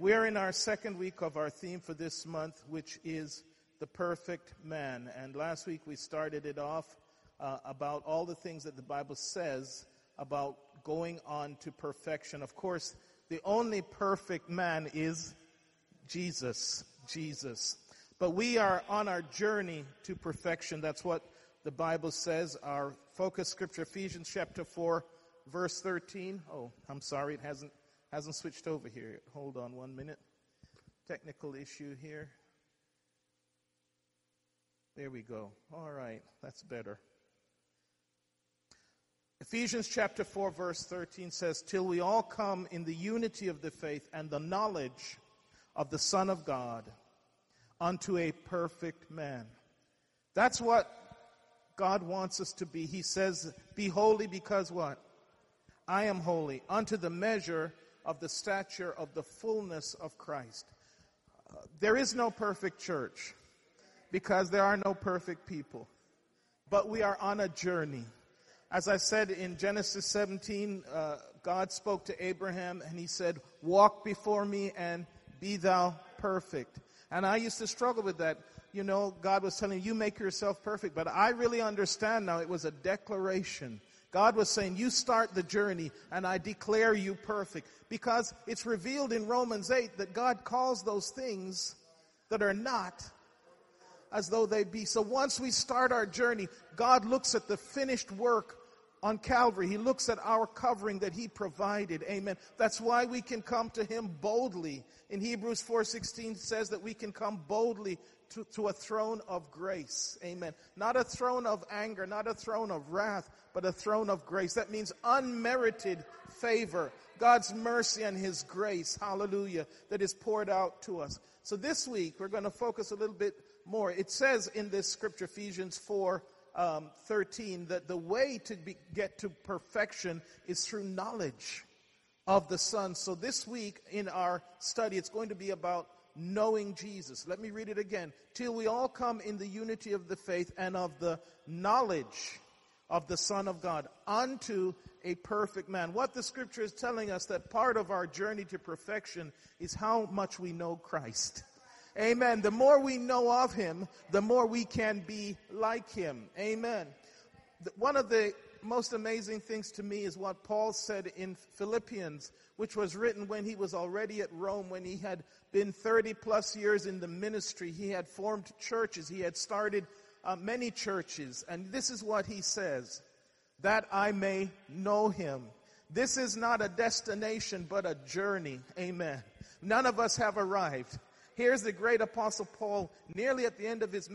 We're in our second week of our theme for this month, which is the perfect man. And last week we started it off uh, about all the things that the Bible says about going on to perfection. Of course, the only perfect man is Jesus. Jesus. But we are on our journey to perfection. That's what the Bible says. Our focus scripture, Ephesians chapter 4, verse 13. Oh, I'm sorry, it hasn't, hasn't switched over here. Hold on one minute. Technical issue here. There we go. All right, that's better. Ephesians chapter 4, verse 13 says, Till we all come in the unity of the faith and the knowledge of the Son of God unto a perfect man. That's what God wants us to be. He says, Be holy because what? I am holy, unto the measure of the stature of the fullness of Christ. Uh, there is no perfect church because there are no perfect people. But we are on a journey. As I said in Genesis 17, uh, God spoke to Abraham and he said, Walk before me and be thou perfect. And I used to struggle with that. You know, God was telling you, make yourself perfect. But I really understand now it was a declaration. God was saying, you start the journey and I declare you perfect. Because it's revealed in Romans 8 that God calls those things that are not as though they be. So once we start our journey, God looks at the finished work on Calvary. He looks at our covering that he provided. Amen. That's why we can come to him boldly. In Hebrews 4:16 says that we can come boldly to, to a throne of grace. Amen. Not a throne of anger, not a throne of wrath, but a throne of grace. That means unmerited favor. God's mercy and his grace. Hallelujah. That is poured out to us. So this week we're going to focus a little bit more. It says in this scripture, Ephesians 4, um, 13 that the way to be, get to perfection is through knowledge of the Son. So this week in our study, it's going to be about knowing Jesus. Let me read it again. Till we all come in the unity of the faith and of the knowledge of the Son of God unto a perfect man. What the scripture is telling us that part of our journey to perfection is how much we know Christ. Amen. The more we know of him, the more we can be like him. Amen. One of the most amazing things to me is what Paul said in Philippians, which was written when he was already at Rome, when he had been 30 plus years in the ministry. He had formed churches. He had started uh, many churches. And this is what he says, that I may know him. This is not a destination, but a journey. Amen. None of us have arrived. Here's the great apostle Paul nearly at the end of his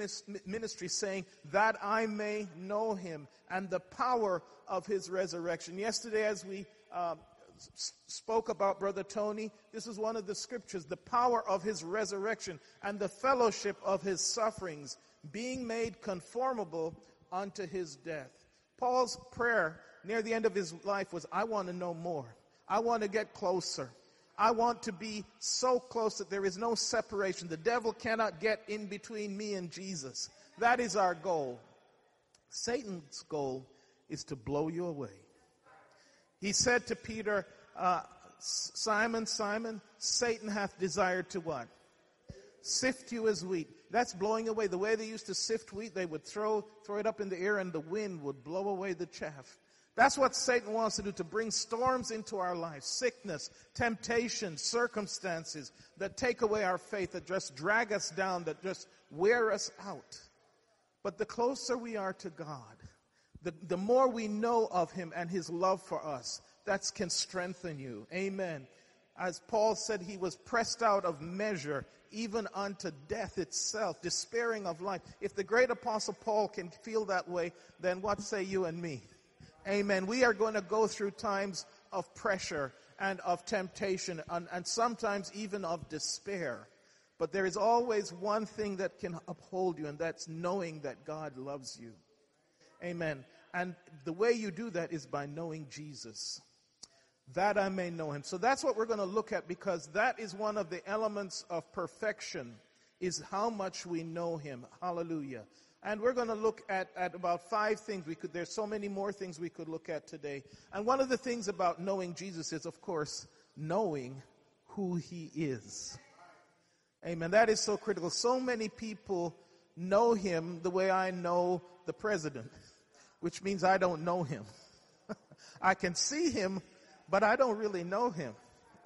ministry saying, that I may know him and the power of his resurrection. Yesterday as we uh, spoke about Brother Tony, this is one of the scriptures, the power of his resurrection and the fellowship of his sufferings, being made conformable unto his death. Paul's prayer near the end of his life was, I want to know more. I want to get closer. I want to be so close that there is no separation. The devil cannot get in between me and Jesus. That is our goal. Satan's goal is to blow you away. He said to Peter, uh, Simon, Simon, Satan hath desired to what? Sift you as wheat. That's blowing away. The way they used to sift wheat, they would throw, throw it up in the air and the wind would blow away the chaff. That's what Satan wants to do, to bring storms into our lives, sickness, temptation, circumstances that take away our faith, that just drag us down, that just wear us out. But the closer we are to God, the, the more we know of Him and His love for us, that can strengthen you. Amen. As Paul said, he was pressed out of measure, even unto death itself, despairing of life. If the great apostle Paul can feel that way, then what say you and me? Amen. We are going to go through times of pressure and of temptation and, and, sometimes even of despair. But there is always one thing that can uphold you, and that's knowing that God loves you. Amen. And the way you do that is by knowing Jesus. That I may know him. So that's what we're going to look at because that is one of the elements of perfection is how much we know him. Hallelujah. And we're going to look at, at about five things. We could, there's so many more things we could look at today. And one of the things about knowing Jesus is, of course, knowing who he is. Amen. That is so critical. So many people know him the way I know the president, which means I don't know him. I can see him, but I don't really know him.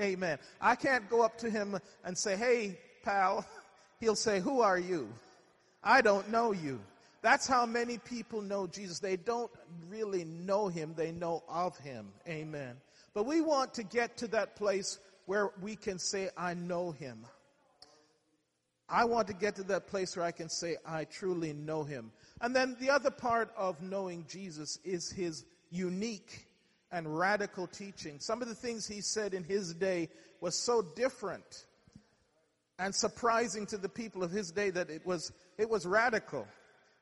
Amen. I can't go up to him and say, Hey, pal. He'll say, Who are you? I don't know you. That's how many people know Jesus. They don't really know him, they know of him. Amen. But we want to get to that place where we can say, I know him. I want to get to that place where I can say, I truly know him. And then the other part of knowing Jesus is his unique and radical teaching. Some of the things he said in his day was so different and surprising to the people of his day that it was, it was radical.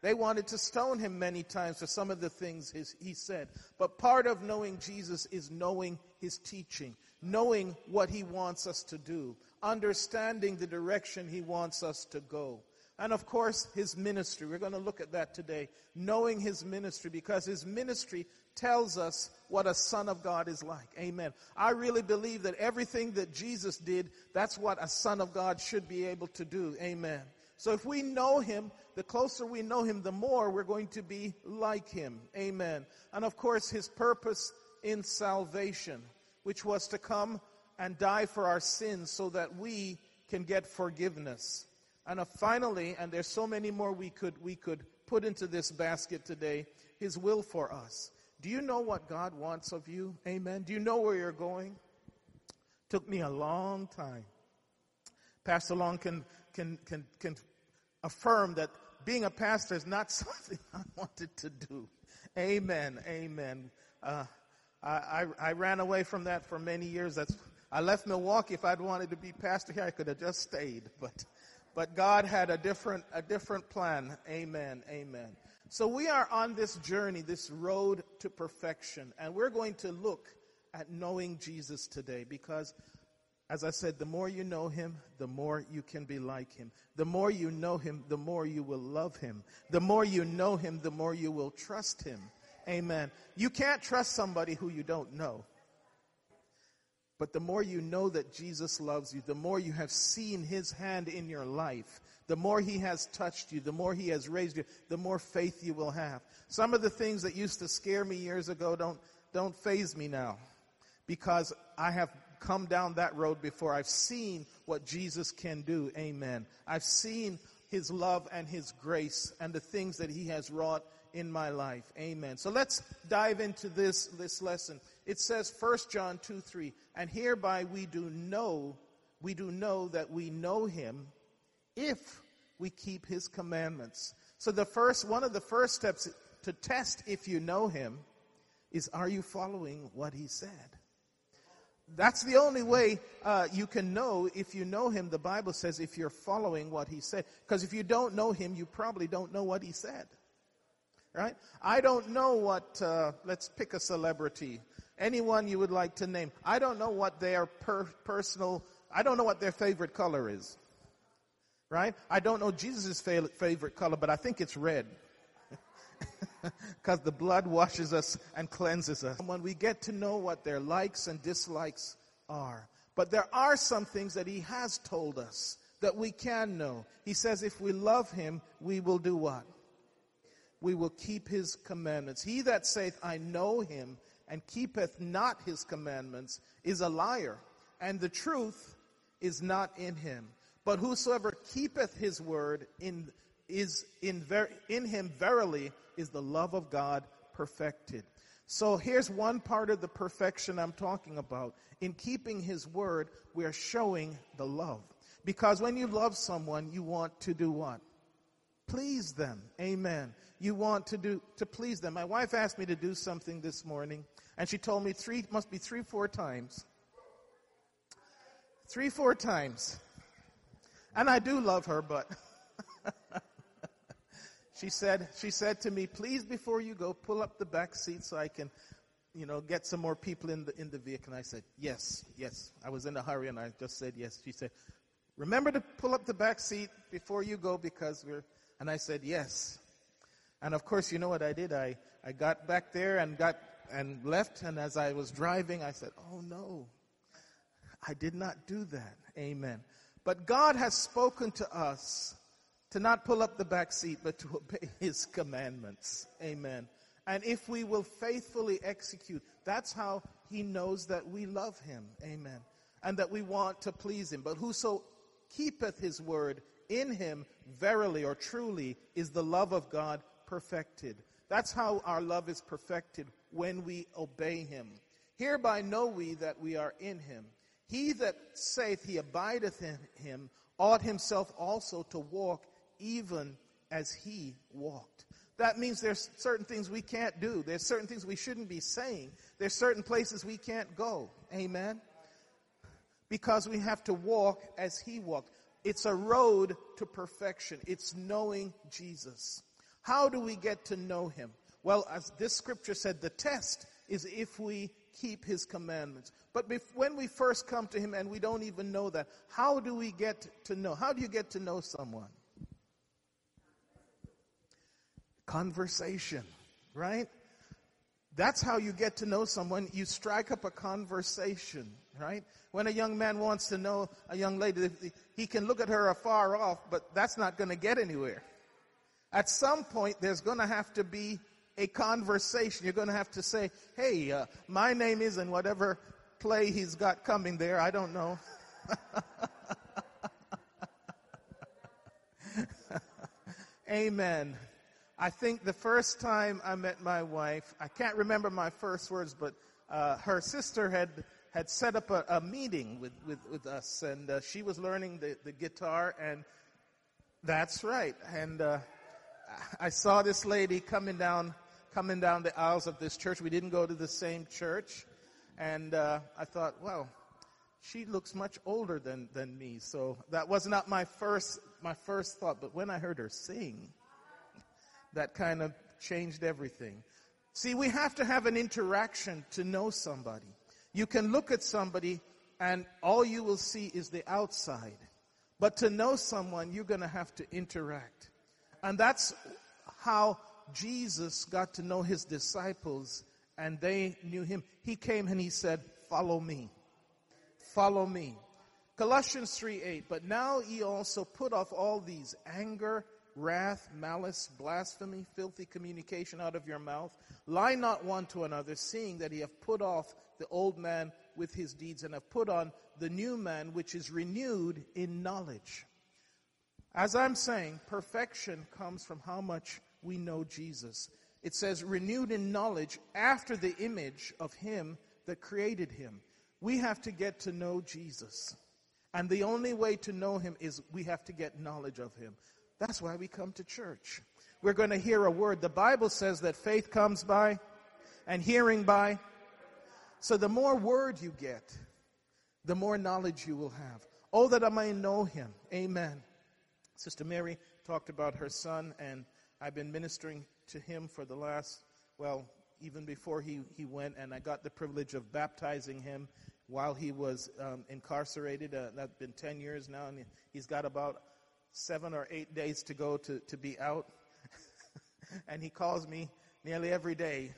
They wanted to stone him many times for some of the things his, he said. But part of knowing Jesus is knowing his teaching, knowing what he wants us to do, understanding the direction he wants us to go. And of course, his ministry. We're going to look at that today. Knowing his ministry because his ministry tells us what a son of God is like. Amen. I really believe that everything that Jesus did, that's what a son of God should be able to do. Amen. So if we know him, the closer we know him, the more we're going to be like him. Amen. And of course, his purpose in salvation, which was to come and die for our sins so that we can get forgiveness. And uh, finally, and there's so many more we could, we could put into this basket today, his will for us. Do you know what God wants of you? Amen. Do you know where you're going? Took me a long time. Pastor Long can, can, can, can affirm that being a pastor is not something I wanted to do. Amen. Amen. Uh, I, I, I, ran away from that for many years. That's, I left Milwaukee. If I'd wanted to be pastor here, I could have just stayed. But, but God had a different, a different plan. Amen. Amen. So we are on this journey, this road to perfection, and we're going to look at knowing Jesus today because as I said, the more you know him, the more you can be like him. The more you know him, the more you will love him. The more you know him, the more you will trust him. Amen. You can't trust somebody who you don't know. But the more you know that Jesus loves you, the more you have seen his hand in your life, the more he has touched you, the more he has raised you, the more faith you will have. Some of the things that used to scare me years ago don't, don't faze me now because I have come down that road before. I've seen what Jesus can do. Amen. I've seen his love and his grace and the things that he has wrought in my life. Amen. So let's dive into this, this lesson. It says 1 John 2 3, and hereby we do know, we do know that we know him if we keep his commandments. So the first, one of the first steps to test if you know him is are you following what he said? That's the only way uh, you can know if you know him. The Bible says if you're following what he said. Because if you don't know him, you probably don't know what he said. Right? I don't know what, uh, let's pick a celebrity. Anyone you would like to name. I don't know what their per- personal, I don't know what their favorite color is right? I don't know Jesus' favorite color, but I think it's red. Because the blood washes us and cleanses us. When we get to know what their likes and dislikes are. But there are some things that he has told us that we can know. He says if we love him, we will do what? We will keep his commandments. He that saith, I know him, and keepeth not his commandments, is a liar, and the truth is not in him. But whosoever keepeth his word in, is in, ver, in him verily is the love of God perfected. So here's one part of the perfection I'm talking about. In keeping his word, we are showing the love. Because when you love someone, you want to do what? Please them. Amen. You want to do, to please them. My wife asked me to do something this morning, and she told me three, must be three, four times. Three, four times. And I do love her, but she said, she said to me, please before you go, pull up the back seat so I can, you know, get some more people in the, in the vehicle. And I said, yes, yes. I was in a hurry and I just said yes. She said, remember to pull up the back seat before you go because we're, and I said, yes. And of course, you know what I did? I, I got back there and got, and left. And as I was driving, I said, oh no. I did not do that. Amen. But God has spoken to us to not pull up the back seat, but to obey His commandments. Amen. And if we will faithfully execute, that's how He knows that we love Him. Amen. And that we want to please Him. But whoso keepeth His word in Him, verily or truly, is the love of God perfected. That's how our love is perfected when we obey Him. Hereby know we that we are in Him. He that saith he abideth in Him ought himself also to walk even as He walked. That means there's certain things we can't do. There's certain things we shouldn't be saying. There's certain places we can't go. Amen? Because we have to walk as He walked. It's a road to perfection. It's knowing Jesus. How do we get to know Him? Well, as this scripture said, the test is if we keep His commandments. But when we first come to Him and we don't even know that, how do we get to know? How do you get to know someone? Conversation, right? That's how you get to know someone. You strike up a conversation, right? When a young man wants to know a young lady, he can look at her afar off, but that's not going to get anywhere. At some point, there's going to have to be a conversation. You're going to have to say, hey, uh, my name is in whatever play he's got coming there. I don't know. Amen. I think the first time I met my wife, I can't remember my first words, but uh, her sister had had set up a, a meeting with, with, with, us, and uh, she was learning the, the guitar, and that's right. And uh, I saw this lady coming down coming down the aisles of this church. We didn't go to the same church, and uh, I thought, well, she looks much older than than me. So that was not my first my first thought. But when I heard her sing, that kind of changed everything. See, we have to have an interaction to know somebody. You can look at somebody and all you will see is the outside. But to know someone, you're going to have to interact. And that's how Jesus got to know his disciples and they knew him. He came and he said, Follow me. Follow me. Colossians 3 8. But now ye also put off all these anger, wrath, malice, blasphemy, filthy communication out of your mouth. Lie not one to another, seeing that ye have put off the old man with his deeds and have put on the new man, which is renewed in knowledge. As I'm saying, perfection comes from how much we know Jesus. It says, renewed in knowledge after the image of him that created him. We have to get to know Jesus. And the only way to know him is we have to get knowledge of him. That's why we come to church. We're going to hear a word. The Bible says that faith comes by and hearing by. So the more word you get, the more knowledge you will have. Oh, that I may know him. Amen. Sister Mary talked about her son, and I've been ministering to him for the last, well, even before he, he went, and I got the privilege of baptizing him while he was um, incarcerated. Uh, that's been 10 years now, and he's got about seven or eight days to go to, to be out. and he calls me nearly every day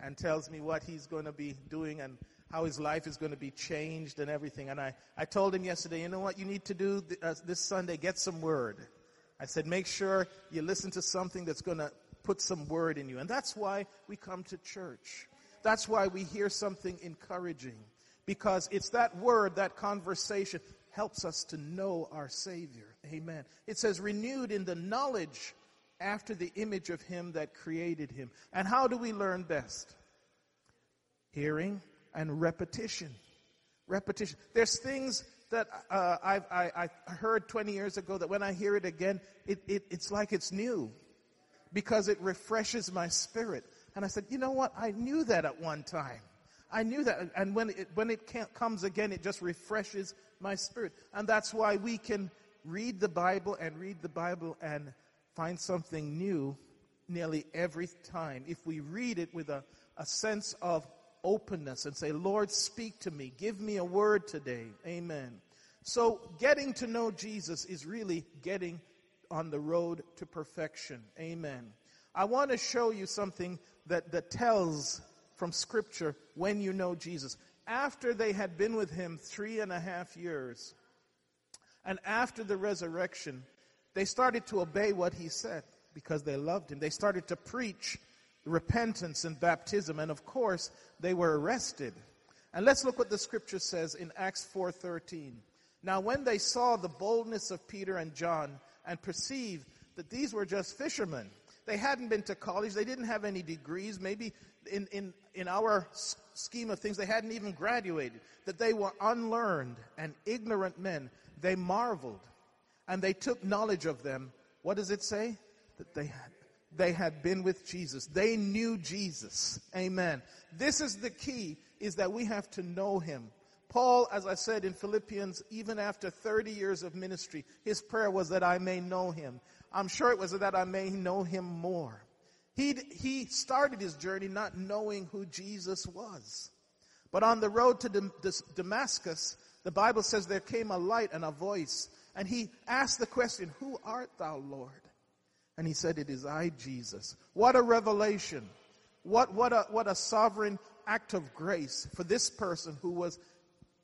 and tells me what he's going to be doing and how his life is going to be changed and everything. And I, I told him yesterday, you know what you need to do th- uh, this Sunday? Get some word. I said, make sure you listen to something that's going to put some word in you. And that's why we come to church. That's why we hear something encouraging. Because it's that word, that conversation helps us to know our Savior. Amen. It says, renewed in the knowledge after the image of Him that created Him. And how do we learn best? Hearing and repetition. Repetition. There's things that uh, I, I, heard 20 years ago that when I hear it again, it, it, it's like it's new because it refreshes my spirit. And I said, you know what? I knew that at one time. I knew that. And when it, when it comes again, it just refreshes my spirit. And that's why we can read the Bible and read the Bible and find something new nearly every time. If we read it with a, a sense of openness and say, Lord, speak to me. Give me a word today. Amen. So getting to know Jesus is really getting on the road to perfection. Amen. I want to show you something that, that tells from scripture when you know Jesus. after they had been with him three and a half years, and after the resurrection, they started to obey what he said because they loved him. They started to preach repentance and baptism, and of course, they were arrested. And let's look what the scripture says in Acts 4:13. Now when they saw the boldness of Peter and John and perceived that these were just fishermen, they hadn't been to college, they didn't have any degrees, maybe in, in, in our scheme of things, they hadn't even graduated, that they were unlearned and ignorant men. They marveled and they took knowledge of them. What does it say? That they had, they had been with Jesus. They knew Jesus. Amen. This is the key, is that we have to know him. Paul, as I said in Philippians, even after 30 years of ministry, his prayer was that I may know him. I'm sure it was that I may know him more. He, he started his journey not knowing who Jesus was. But on the road to Damascus, the Bible says there came a light and a voice. And he asked the question, Who art thou, Lord? And he said, It is I, Jesus. What a revelation. What, what, a, what a sovereign act of grace for this person who was,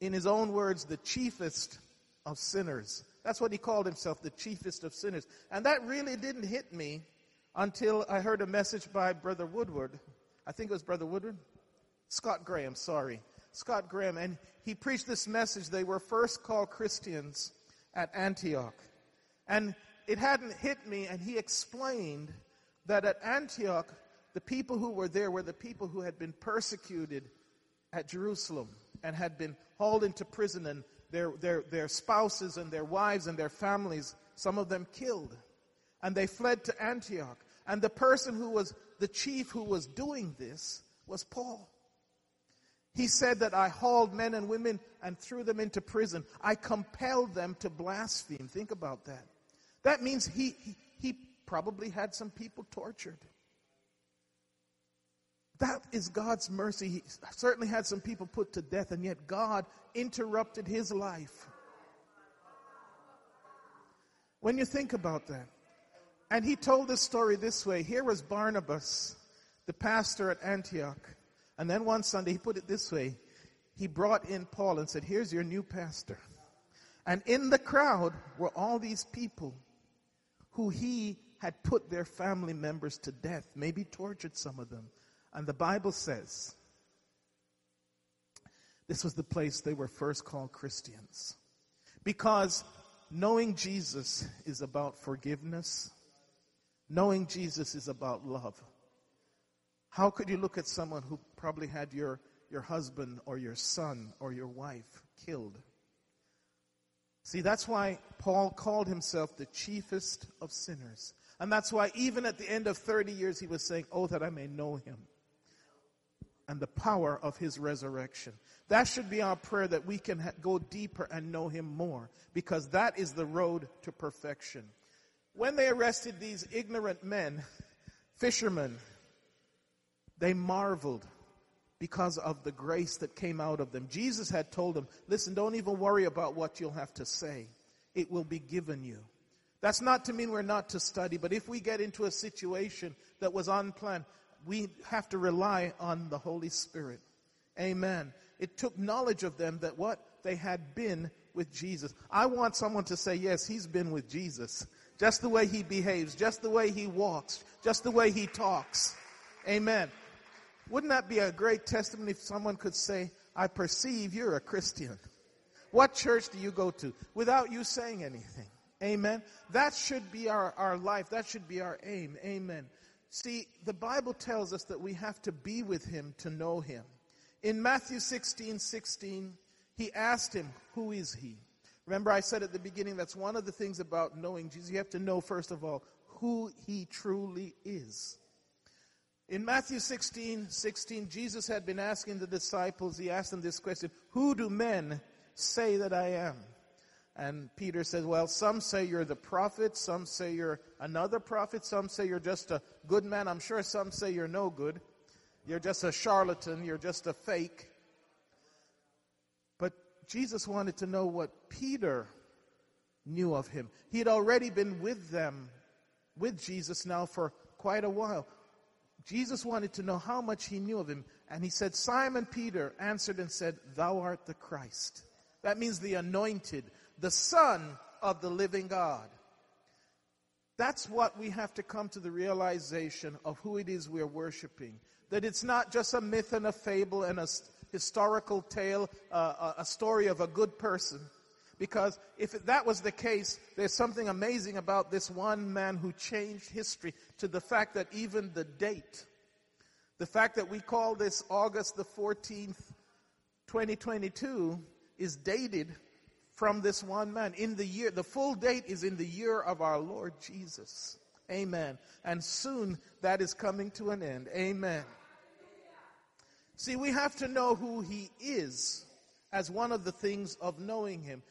in his own words, the chiefest of sinners. That's what he called himself, the chiefest of sinners. And that really didn't hit me until I heard a message by Brother Woodward. I think it was Brother Woodward? Scott Graham, sorry. Scott Graham. And he preached this message. They were first called Christians at Antioch. And it hadn't hit me, and he explained that at Antioch, the people who were there were the people who had been persecuted at Jerusalem and had been hauled into prison and their, their, their spouses and their wives and their families, some of them killed. And they fled to Antioch. And the person who was the chief who was doing this was Paul. He said that I hauled men and women and threw them into prison. I compelled them to blaspheme. Think about that. That means he, he, he probably had some people tortured. That is God's mercy. He certainly had some people put to death, and yet God interrupted his life. When you think about that, and he told this story this way here was Barnabas, the pastor at Antioch. And then one Sunday, he put it this way he brought in Paul and said, Here's your new pastor. And in the crowd were all these people who he had put their family members to death, maybe tortured some of them. And the Bible says this was the place they were first called Christians. Because knowing Jesus is about forgiveness, knowing Jesus is about love. How could you look at someone who probably had your, your husband or your son or your wife killed? See, that's why Paul called himself the chiefest of sinners. And that's why even at the end of 30 years, he was saying, Oh, that I may know him and the power of his resurrection. That should be our prayer that we can ha- go deeper and know him more because that is the road to perfection. When they arrested these ignorant men, fishermen, they marveled because of the grace that came out of them. Jesus had told them, listen, don't even worry about what you'll have to say. It will be given you. That's not to mean we're not to study, but if we get into a situation that was unplanned, we have to rely on the Holy Spirit. Amen. It took knowledge of them that what? They had been with Jesus. I want someone to say, yes, he's been with Jesus. Just the way he behaves, just the way he walks, just the way he talks. Amen. Wouldn't that be a great testimony if someone could say, I perceive you're a Christian? What church do you go to? Without you saying anything. Amen. That should be our, our life. That should be our aim. Amen. See, the Bible tells us that we have to be with him to know him. In Matthew 16, 16, he asked him, Who is he? Remember, I said at the beginning that's one of the things about knowing Jesus. You have to know, first of all, who he truly is. In Matthew 16, 16, Jesus had been asking the disciples, he asked them this question Who do men say that I am? And Peter says, Well, some say you're the prophet, some say you're another prophet, some say you're just a good man. I'm sure some say you're no good. You're just a charlatan, you're just a fake. But Jesus wanted to know what Peter knew of him. He had already been with them, with Jesus now for quite a while. Jesus wanted to know how much he knew of him. And he said, Simon Peter answered and said, Thou art the Christ. That means the anointed, the Son of the living God. That's what we have to come to the realization of who it is we're worshiping. That it's not just a myth and a fable and a historical tale, uh, a story of a good person. Because if that was the case, there's something amazing about this one man who changed history to the fact that even the date, the fact that we call this August the 14th, 2022, is dated from this one man in the year. The full date is in the year of our Lord Jesus. Amen. And soon that is coming to an end. Amen. See, we have to know who he is as one of the things of knowing him.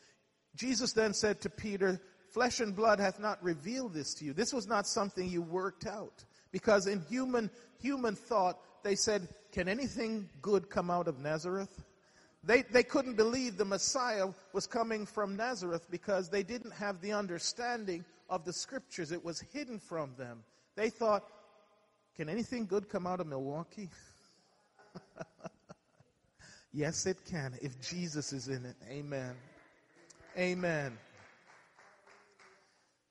Jesus then said to Peter, Flesh and blood hath not revealed this to you. This was not something you worked out. Because in human, human thought, they said, Can anything good come out of Nazareth? They, they couldn't believe the Messiah was coming from Nazareth because they didn't have the understanding of the scriptures. It was hidden from them. They thought, can anything good come out of Milwaukee? yes, it can if Jesus is in it. Amen. Amen.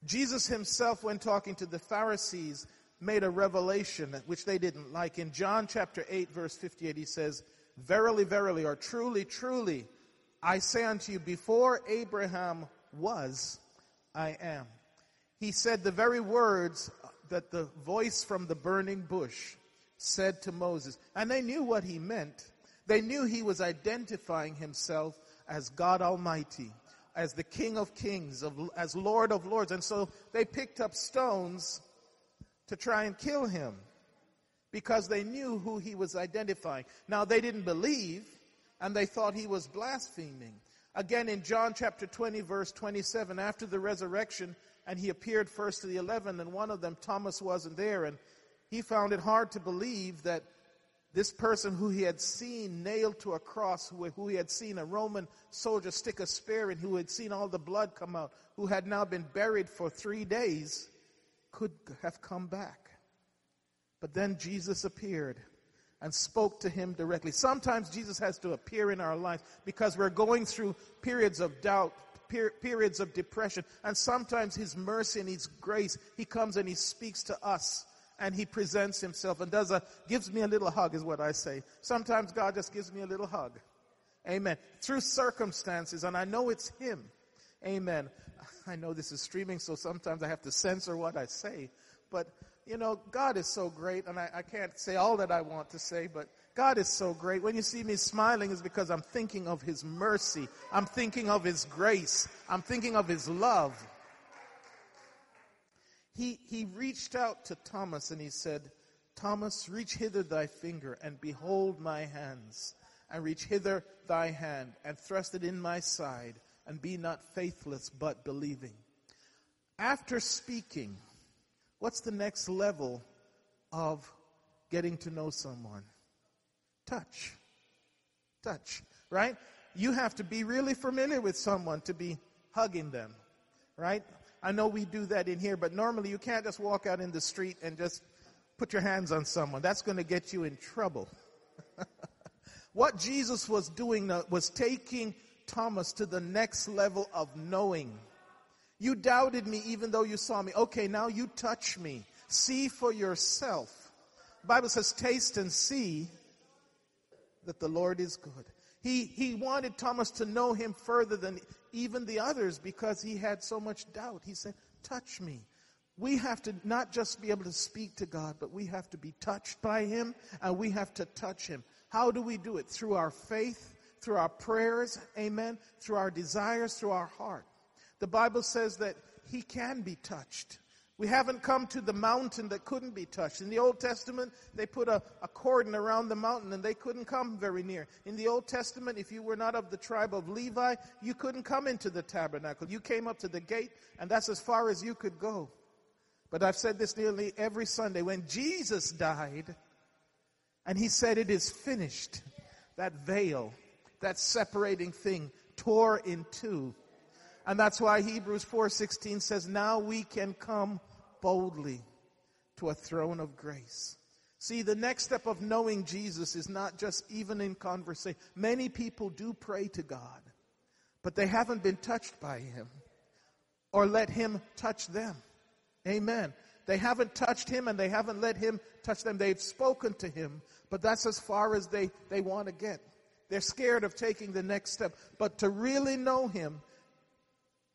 Jesus himself, when talking to the Pharisees, made a revelation which they didn't like. In John chapter 8, verse 58, he says, Verily, verily, or truly, truly, I say unto you, before Abraham was, I am. He said the very words that the voice from the burning bush said to Moses. And they knew what he meant. They knew he was identifying himself as God Almighty, as the King of Kings, of, as Lord of Lords. And so they picked up stones to try and kill him because they knew who he was identifying. Now, they didn't believe, and they thought he was blaspheming. Again, in John chapter 20, verse 27, after the resurrection, and he appeared first to the eleven, and one of them, Thomas, wasn't there, and he found it hard to believe that this person who he had seen nailed to a cross, who, he had seen a Roman soldier stick a spear in, who had seen all the blood come out, who had now been buried for three days, could have come back. But then Jesus appeared and spoke to him directly. Sometimes Jesus has to appear in our lives because we're going through periods of doubt, per- periods of depression, and sometimes his mercy and his grace, he comes and he speaks to us and he presents himself and does a gives me a little hug is what I say. Sometimes God just gives me a little hug. Amen. Through circumstances and I know it's him. Amen. I know this is streaming so sometimes I have to censor what I say, but you know, God is so great, and I, I, can't say all that I want to say, but God is so great. When you see me smiling, is because I'm thinking of His mercy. I'm thinking of His grace. I'm thinking of His love. He, he reached out to Thomas and he said, Thomas, reach hither thy finger and behold my hands, and reach hither thy hand and thrust it in my side, and be not faithless but believing. After speaking, What's the next level of getting to know someone? Touch. Touch, right? You have to be really familiar with someone to be hugging them, right? I know we do that in here, but normally you can't just walk out in the street and just put your hands on someone. That's going to get you in trouble. what Jesus was doing uh, was taking Thomas to the next level of knowing. You doubted me even though you saw me. Okay, now you touch me. See for yourself. The Bible says, taste and see that the Lord is good. He, he wanted Thomas to know him further than even the others because he had so much doubt. He said, touch me. We have to not just be able to speak to God, but we have to be touched by him and we have to touch him. How do we do it? Through our faith, through our prayers, amen, through our desires, through our heart. The Bible says that he can be touched. We haven't come to the mountain that couldn't be touched. In the Old Testament, they put a, a, cordon around the mountain and they couldn't come very near. In the Old Testament, if you were not of the tribe of Levi, you couldn't come into the tabernacle. You came up to the gate and that's as far as you could go. But I've said this nearly every Sunday. When Jesus died and he said, It is finished, that veil, that separating thing tore in two and that's why Hebrews 4:16 says, "Now we can come boldly to a throne of grace." See, the next step of knowing Jesus is not just even in conversation. Many people do pray to God, but they haven't been touched by Him or let Him touch them. Amen. They haven't touched Him and they haven't let Him touch them. They've spoken to Him, but that's as far as they, they want to get. They're scared of taking the next step. But to really know Him,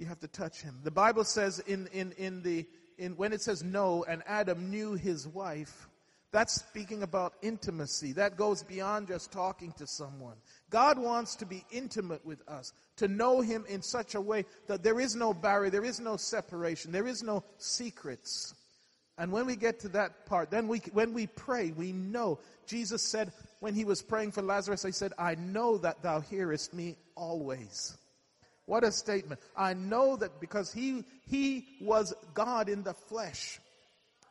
you have to touch Him. The Bible says in, in, in the, in, when it says no, and Adam knew his wife, that's speaking about intimacy. That goes beyond just talking to someone. God wants to be intimate with us, to know Him in such a way that there is no barrier, there is no separation, there is no secrets. And when we get to that part, then we, when we pray, we know. Jesus said when He was praying for Lazarus, He said, I know that Thou hearest me always. What a statement. I know that because He, He was God in the flesh.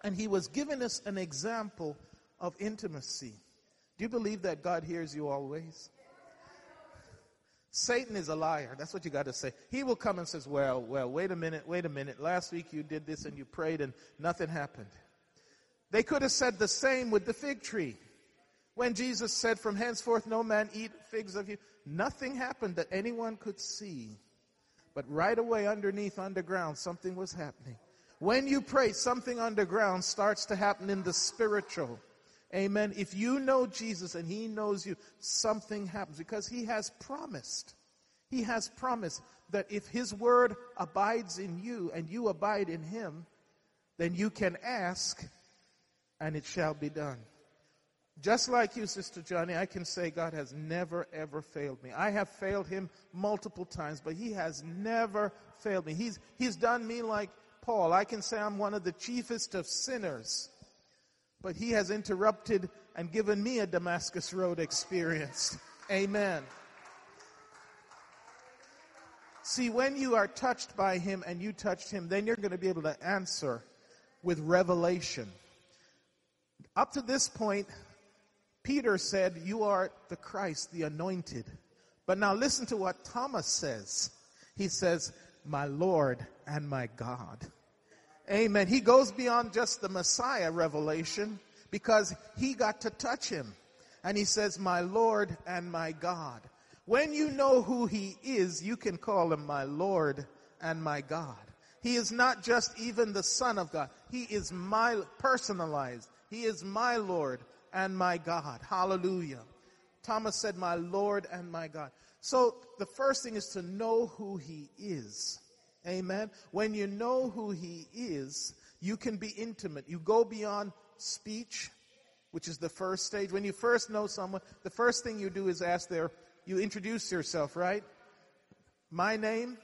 And he was giving us an example of intimacy. Do you believe that God hears you always? Satan is a liar. That's what you got to say. He will come and says, "Well, well, wait a minute, wait a minute. Last week you did this and you prayed and nothing happened." They could have said the same with the fig tree. When Jesus said, "From henceforth no man eat figs of you," nothing happened that anyone could see. But right away underneath underground something was happening. When you pray, something underground starts to happen in the spiritual. Amen. If you know Jesus and He knows you, something happens because He has promised. He has promised that if His word abides in you and you abide in Him, then you can ask and it shall be done. Just like you, Sister Johnny, I can say God has never ever failed me. I have failed Him multiple times, but He has never failed me. He's, he's done me like Paul. I can say I'm one of the chiefest of sinners. But he has interrupted and given me a Damascus Road experience. Amen. See, when you are touched by him and you touched him, then you're going to be able to answer with revelation. Up to this point, Peter said, You are the Christ, the anointed. But now listen to what Thomas says. He says, My Lord and my God. Amen. He goes beyond just the Messiah revelation because he got to touch him. And he says, My Lord and my God. When you know who he is, you can call him my Lord and my God. He is not just even the Son of God. He is my personalized. He is my Lord and my God. Hallelujah. Thomas said, My Lord and my God. So the first thing is to know who he is. Amen. When you know who He is, you can be intimate. You go beyond speech, which is the first stage. When you first know someone, the first thing you do is ask their, you introduce yourself, right? My name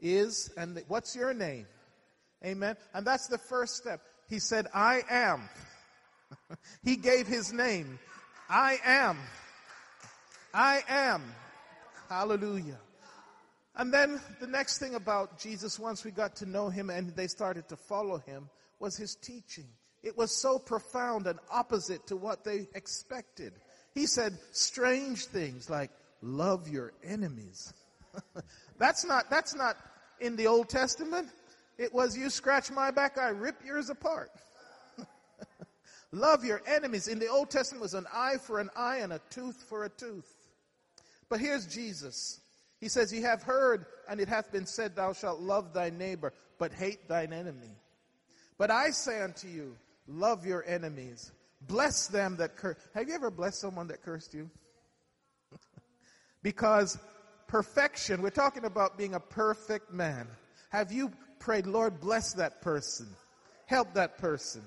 is, and what's your name? Amen. And that's the first step. He said, I am. he gave his name. I am. I am. Hallelujah. And then the next thing about Jesus, once we got to know him and they started to follow him, was his teaching. It was so profound and opposite to what they expected. He said strange things like, love your enemies. that's not, that's not in the Old Testament. It was, you scratch my back, I rip yours apart. Love your enemies. In the Old Testament was an eye for an eye and a tooth for a tooth. But here's Jesus. He says, Ye have heard, and it hath been said, Thou shalt love thy neighbor, but hate thine enemy. But I say unto you, love your enemies. Bless them that curse. Have you ever blessed someone that cursed you? because perfection, we're talking about being a perfect man. Have you prayed, Lord, bless that person? Help that person.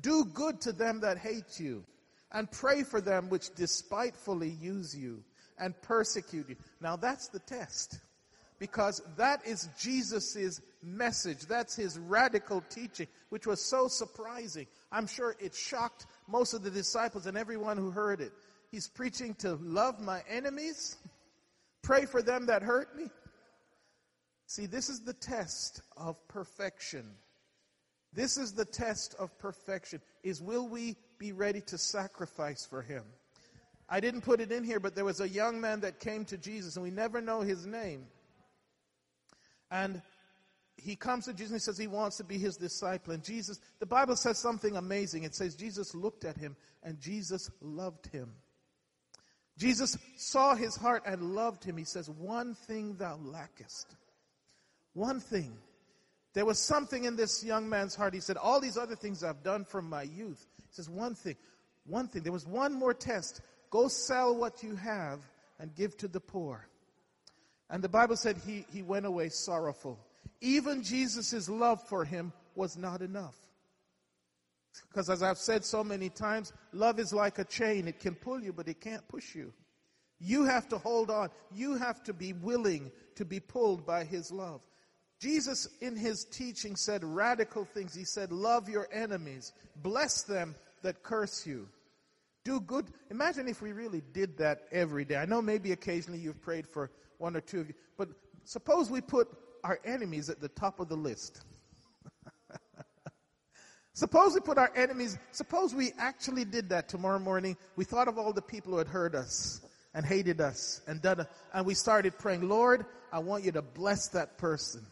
Do good to them that hate you, and pray for them which despitefully use you and persecute you. Now that's the test. Because that is Jesus' message. That's his radical teaching, which was so surprising. I'm sure it shocked most of the disciples and everyone who heard it. He's preaching to love my enemies, pray for them that hurt me. See, this is the test of perfection. This is the test of perfection is will we be ready to sacrifice for him? I didn't put it in here, but there was a young man that came to Jesus, and we never know his name. And he comes to Jesus and he says he wants to be his disciple. And Jesus, the Bible says something amazing. It says Jesus looked at him and Jesus loved him. Jesus saw his heart and loved him. He says, One thing thou lackest. One thing. There was something in this young man's heart. He said, All these other things I've done from my youth. He says, One thing. One thing. There was one more test. Go sell what you have and give to the poor. And the Bible said he, he went away sorrowful. Even Jesus' love for him was not enough. Because as I've said so many times, love is like a chain. It can pull you, but it can't push you. You have to hold on. You have to be willing to be pulled by his love. Jesus, in his teaching, said radical things. He said, Love your enemies, bless them that curse you. Do good. Imagine if we really did that every day. I know maybe occasionally you've prayed for one or two of you, but suppose we put our enemies at the top of the list. suppose we put our enemies, suppose we actually did that tomorrow morning. We thought of all the people who had hurt us and hated us and done, and we started praying, Lord, I want you to bless that person.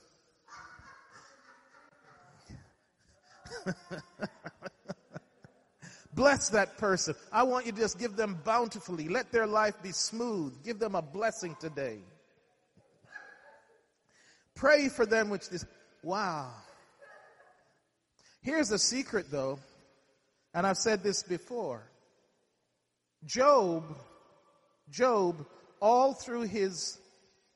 Bless that person. I want you to just give them bountifully. Let their life be smooth. Give them a blessing today. Pray for them which this. Wow. Here's a secret though, and I've said this before. Job, Job, all through his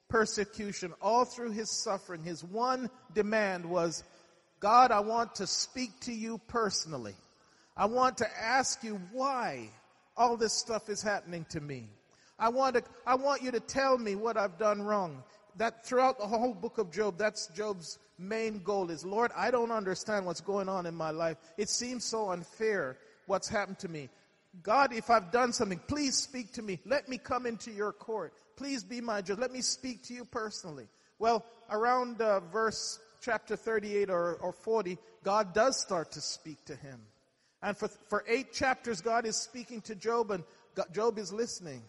persecution, all through his suffering, his one demand was, God, I want to speak to you personally. I want to ask you why all this stuff is happening to me. I want to, I want you to tell me what I've done wrong. That throughout the whole book of Job, that's Job's main goal is, Lord, I don't understand what's going on in my life. It seems so unfair what's happened to me. God, if I've done something, please speak to me. Let me come into your court. Please be my judge. Let me speak to you personally. Well, around uh, verse chapter 38 or, or 40, God does start to speak to him. And for, for eight chapters, God is speaking to Job, and Job is listening.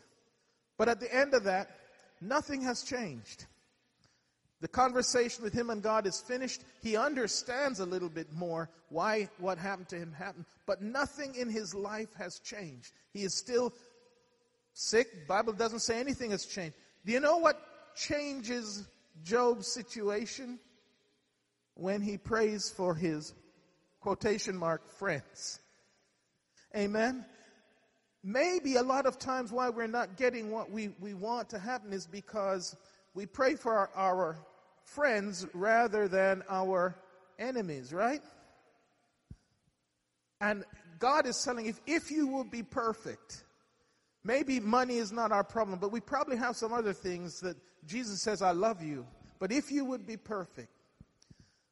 But at the end of that, nothing has changed. The conversation with him and God is finished. He understands a little bit more why what happened to him happened, but nothing in his life has changed. He is still sick. Bible doesn't say anything has changed. Do you know what changes Job's situation? When he prays for his quotation mark friends. Amen. Maybe a lot of times why we're not getting what we, we want to happen is because we pray for our, our friends rather than our enemies, right? And God is telling if if you will be perfect, maybe money is not our problem, but we probably have some other things that Jesus says, I love you. But if you would be perfect,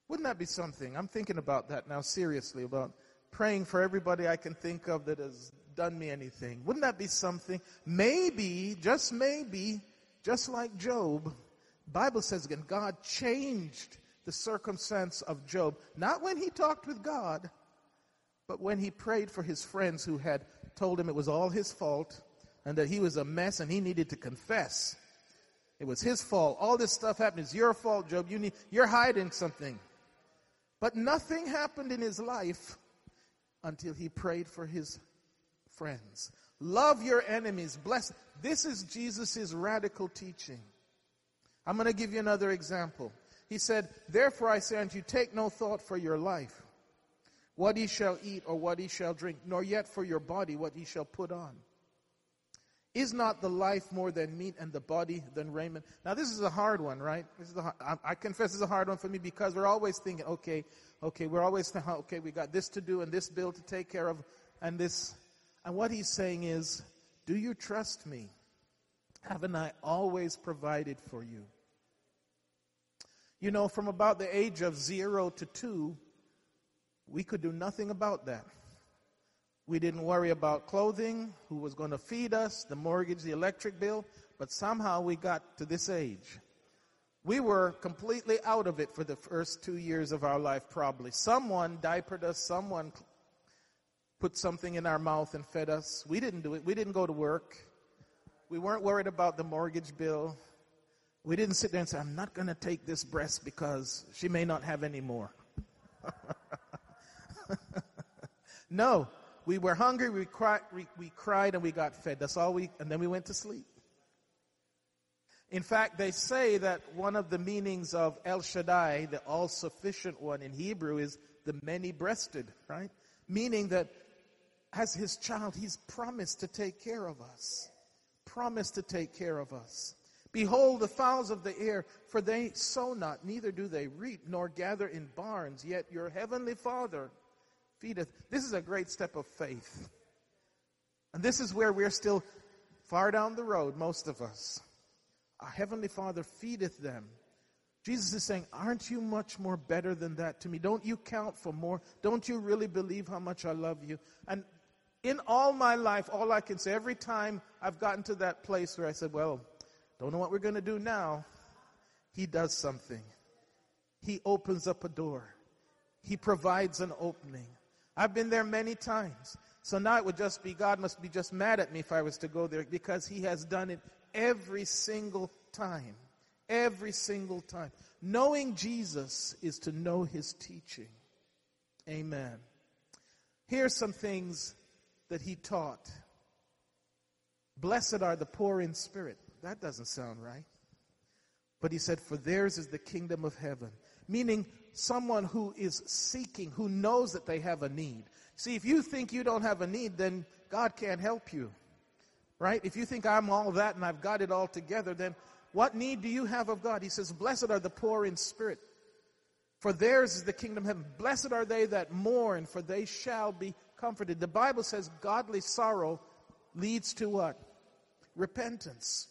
wouldn't that be something? I'm thinking about that now seriously, about praying for everybody I can think of that has done me anything. Wouldn't that be something? Maybe, just maybe, just like Job, Bible says again, God changed the circumstance of Job, not when he talked with God, but when he prayed for his friends who had told him it was all his fault and that he was a mess and he needed to confess. It was his fault. All this stuff happened. It's your fault, Job. You need, you're hiding something. But nothing happened in his life until he prayed for his friends. Love your enemies. Bless. This is Jesus' radical teaching. I'm going to give you another example. He said, Therefore I say unto you, take no thought for your life, what ye shall eat or what ye shall drink, nor yet for your body what ye shall put on. Is not the life more than meat and the body than raiment? Now, this is a hard one, right? This is a, I, I confess is a hard one for me because we're always thinking, okay, okay, we're always thinking, okay, we got this to do and this bill to take care of and this. And what he's saying is, do you trust me? Haven't I always provided for you? You know, from about the age of zero to two, we could do nothing about that. We didn't worry about clothing, who was going to feed us, the mortgage, the electric bill, but somehow we got to this age. We were completely out of it for the first two years of our life, probably. Someone diapered us, someone put something in our mouth and fed us. We didn't do it. We didn't go to work. We weren't worried about the mortgage bill. We didn't sit there and say, I'm not going to take this breast because she may not have any more. no, we were hungry, we cried, we, we cried, and we got fed. That's all we, and then we went to sleep. In fact, they say that one of the meanings of El Shaddai, the all sufficient one in Hebrew, is the many breasted, right? Meaning that as his child, he's promised to take care of us. Promised to take care of us. Behold the fowls of the air, for they sow not, neither do they reap, nor gather in barns, yet your heavenly Father feedeth. This is a great step of faith. And this is where we're still far down the road, most of us. Our heavenly Father feedeth them. Jesus is saying, Aren't you much more better than that to me? Don't you count for more? Don't you really believe how much I love you? And in all my life, all I can say, every time I've gotten to that place where I said, Well, don't know what we're going to do now, He does something. He opens up a door, He provides an opening. I've been there many times. So now it would just be God must be just mad at me if I was to go there because He has done it every single time. Every single time. Knowing Jesus is to know His teaching. Amen. Here's some things that he taught. Blessed are the poor in spirit. That doesn't sound right. But he said, For theirs is the kingdom of heaven. Meaning, someone who is seeking, who knows that they have a need. See, if you think you don't have a need, then God can't help you. Right? If you think I'm all that and I've got it all together, then what need do you have of God? He says, Blessed are the poor in spirit, for theirs is the kingdom of heaven. Blessed are they that mourn, for they shall be comforted. The Bible says godly sorrow leads to what? Repentance.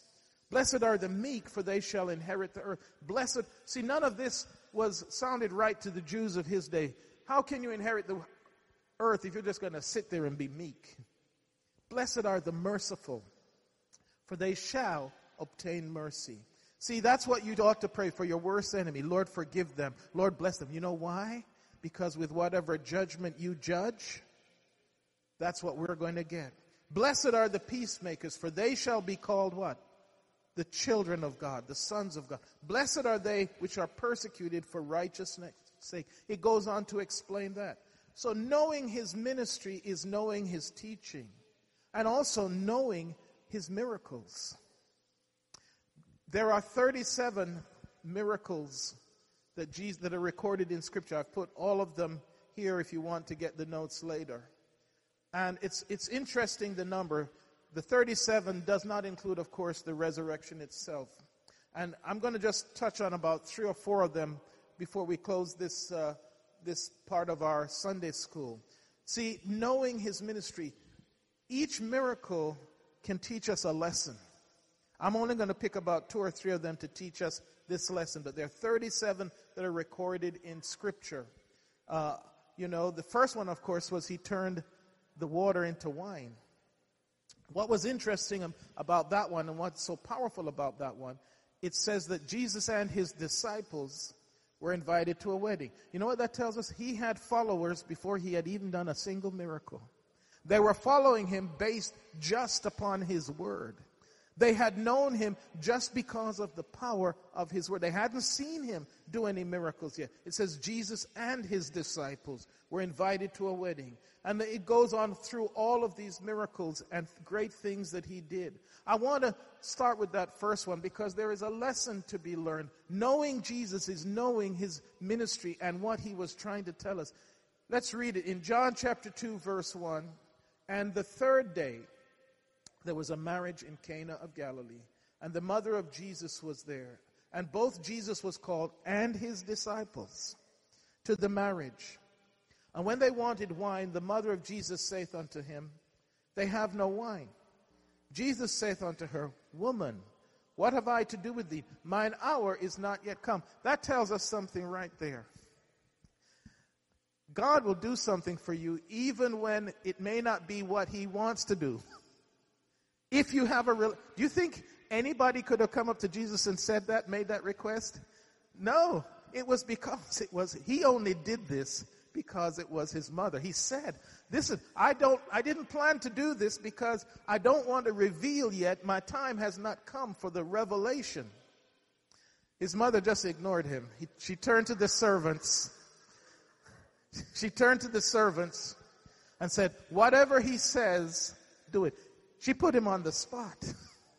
Blessed are the meek, for they shall inherit the earth. Blessed, see, none of this was sounded right to the Jews of his day. How can you inherit the earth if you're just going to sit there and be meek? Blessed are the merciful, for they shall obtain mercy. See, that's what you ought to pray for your worst enemy. Lord, forgive them. Lord, bless them. You know why? Because with whatever judgment you judge, that's what we're going to get. Blessed are the peacemakers, for they shall be called what? The children of God, the sons of God. Blessed are they which are persecuted for righteousness' sake. It goes on to explain that. So knowing his ministry is knowing his teaching and also knowing his miracles. There are 37 miracles that Jesus that are recorded in scripture. I've put all of them here if you want to get the notes later. And it's, it's interesting the number. The 37 does not include, of course, the resurrection itself. And I'm going to just touch on about three or four of them before we close this, uh, this part of our Sunday school. See, knowing his ministry, each miracle can teach us a lesson. I'm only going to pick about two or three of them to teach us this lesson, but there are 37 that are recorded in Scripture. Uh, you know, the first one, of course, was he turned the water into wine. What was interesting about that one and what's so powerful about that one, it says that Jesus and his disciples were invited to a wedding. You know what that tells us? He had followers before he had even done a single miracle. They were following him based just upon his word. They had known him just because of the power of his word. They hadn't seen him do any miracles yet. It says Jesus and his disciples were invited to a wedding. And it goes on through all of these miracles and great things that he did. I want to start with that first one because there is a lesson to be learned. Knowing Jesus is knowing his ministry and what he was trying to tell us. Let's read it in John chapter 2, verse 1. And the third day, there was a marriage in Cana of Galilee, and the mother of Jesus was there. And both Jesus was called and his disciples to the marriage. And when they wanted wine, the mother of Jesus saith unto him, They have no wine. Jesus saith unto her, Woman, what have I to do with thee? Mine hour is not yet come. That tells us something right there. God will do something for you even when it may not be what he wants to do. If you have a real, do you think anybody could have come up to Jesus and said that, made that request? No, it was because it was, he only did this because it was his mother. He said, "Listen, I don't, I didn't plan to do this because I don't want to reveal yet. My time has not come for the revelation. His mother just ignored him. He, she turned to the servants. She turned to the servants and said, Whatever he says, do it. She put him on the spot.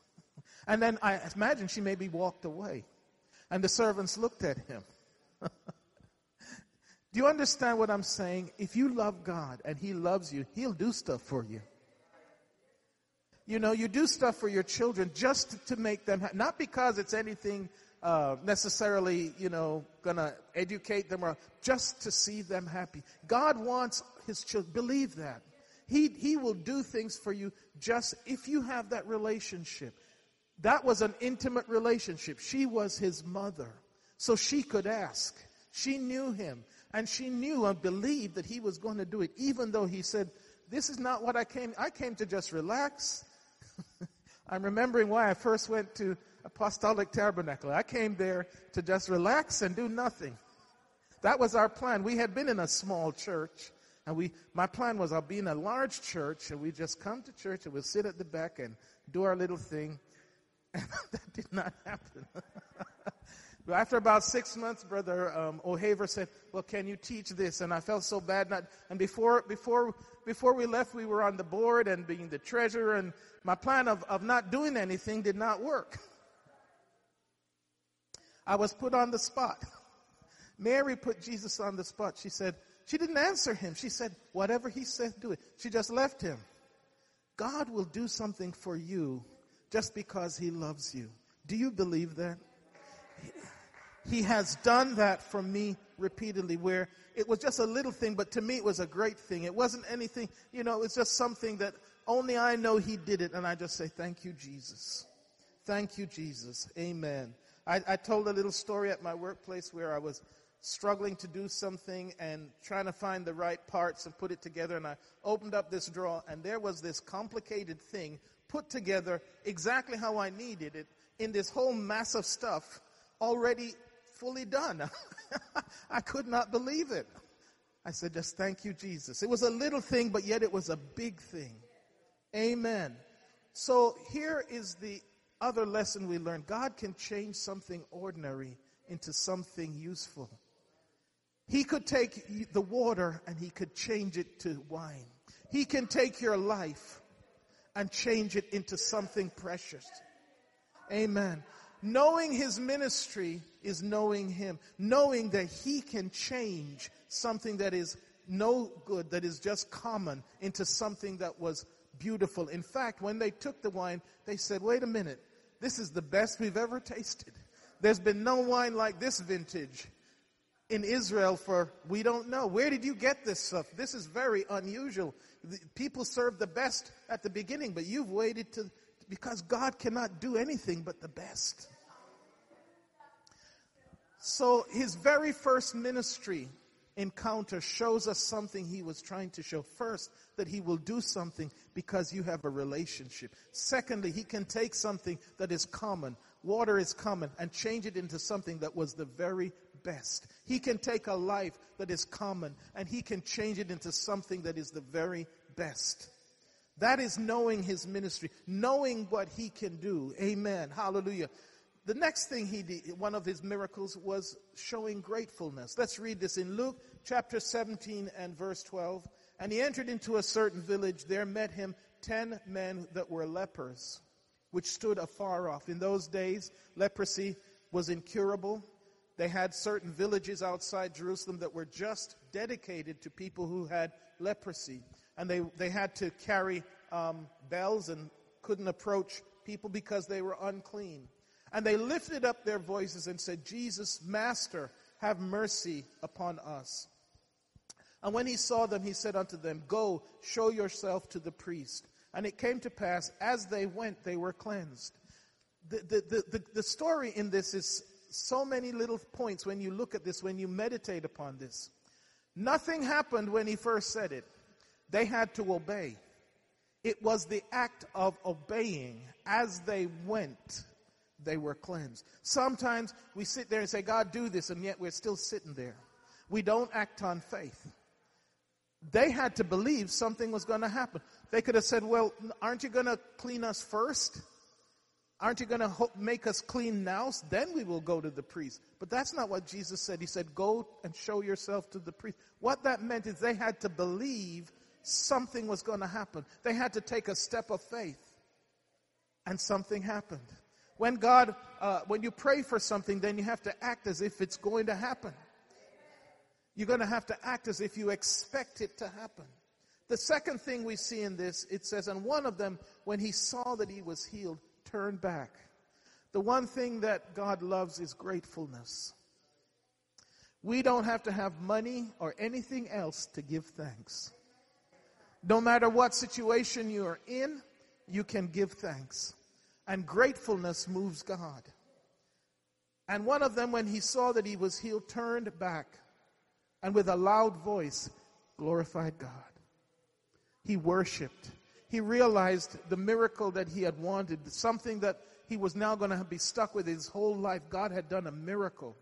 and then I imagine she maybe walked away. And the servants looked at him. do you understand what I'm saying? If you love God and He loves you, He'll do stuff for you. You know, you do stuff for your children just to make them, not because it's anything uh, necessarily, you know, gonna educate them or just to see them happy. God wants His children. Believe that. He, he will do things for you just if you have that relationship. That was an intimate relationship. She was his mother. So she could ask. She knew him. And she knew and believed that he was going to do it, even though he said, This is not what I came. I came to just relax. I'm remembering why I first went to Apostolic Tabernacle. I came there to just relax and do nothing. That was our plan. We had been in a small church. And we, my plan was I'll be in a large church and we just come to church and we'll sit at the back and do our little thing. And that did not happen. After about six months, Brother um, O'Haver said, "Well, can you teach this?" And I felt so bad. Not, and before before before we left, we were on the board and being the treasurer. And my plan of of not doing anything did not work. I was put on the spot. Mary put Jesus on the spot. She said, she didn't answer him. She said, Whatever he said, do it. She just left him. God will do something for you just because he loves you. Do you believe that? He has done that for me repeatedly where it was just a little thing, but to me it was a great thing. It wasn't anything, you know, it's just something that only I know he did it. And I just say, Thank you, Jesus. Thank you, Jesus. Amen. I, I told a little story at my workplace where I was struggling to do something and trying to find the right parts and put it together. And I opened up this drawer, and there was this complicated thing put together exactly how I needed it in this whole mass of stuff already fully done. I could not believe it. I said, just thank you, Jesus. It was a little thing, but yet it was a big thing. Amen. So here is the other lesson we learned God can change something ordinary into something useful. He could take the water and he could change it to wine. He can take your life and change it into something precious. Amen. Knowing his ministry is knowing him. Knowing that he can change something that is no good, that is just common, into something that was beautiful. In fact, when they took the wine, they said, wait a minute, this is the best we've ever tasted. There's been no wine like this vintage in Israel for we don't know. Where did you get this stuff? This is very unusual. People serve the best at the beginning, but you've waited to because God cannot do anything but the best. So his very first ministry encounter shows us something he was trying to show. First, that he will do something because you have a relationship. Secondly, he can take something that is common, water is common, and change it into something that was the very best. He can take a life that is common and he can change it into something that is the very best. That is knowing his ministry, knowing what he can do. Amen. Hallelujah. The next thing he did, one of his miracles was showing gratefulness. Let's read this in Luke chapter 17 and verse 12. And he entered into a certain village. There met him ten men that were lepers, which stood afar off. In those days, leprosy was incurable. They had certain villages outside Jerusalem that were just dedicated to people who had leprosy. And they, they had to carry um, bells and couldn't approach people because they were unclean. And they lifted up their voices and said, Jesus, Master, have mercy upon us. And when he saw them, he said unto them, Go, show yourself to the priest. And it came to pass, as they went, they were cleansed. The, the, the, the, story in this is so many little points when you look at this, when you meditate upon this. Nothing happened when he first said it. They had to obey. It was the act of obeying as they went, they were cleansed. Sometimes we sit there and say, God, do this, and yet we're still sitting there. We don't act on faith. They had to believe something was going to happen. They could have said, Well, aren't you going to clean us first? Aren't you going to make us clean now? Then we will go to the priest. But that's not what Jesus said. He said, Go and show yourself to the priest. What that meant is they had to believe something was going to happen. They had to take a step of faith. And something happened. When God, uh, when you pray for something, then you have to act as if it's going to happen. You're going to have to act as if you expect it to happen. The second thing we see in this, it says, and one of them, when he saw that he was healed, turned back. The one thing that God loves is gratefulness. We don't have to have money or anything else to give thanks. No matter what situation you are in, you can give thanks. And gratefulness moves God. And one of them, when he saw that he was healed, turned back and with a loud voice glorified God. He worshiped. He realized the miracle that he had wanted, something that he was now going to be stuck with his whole life. God had done a miracle.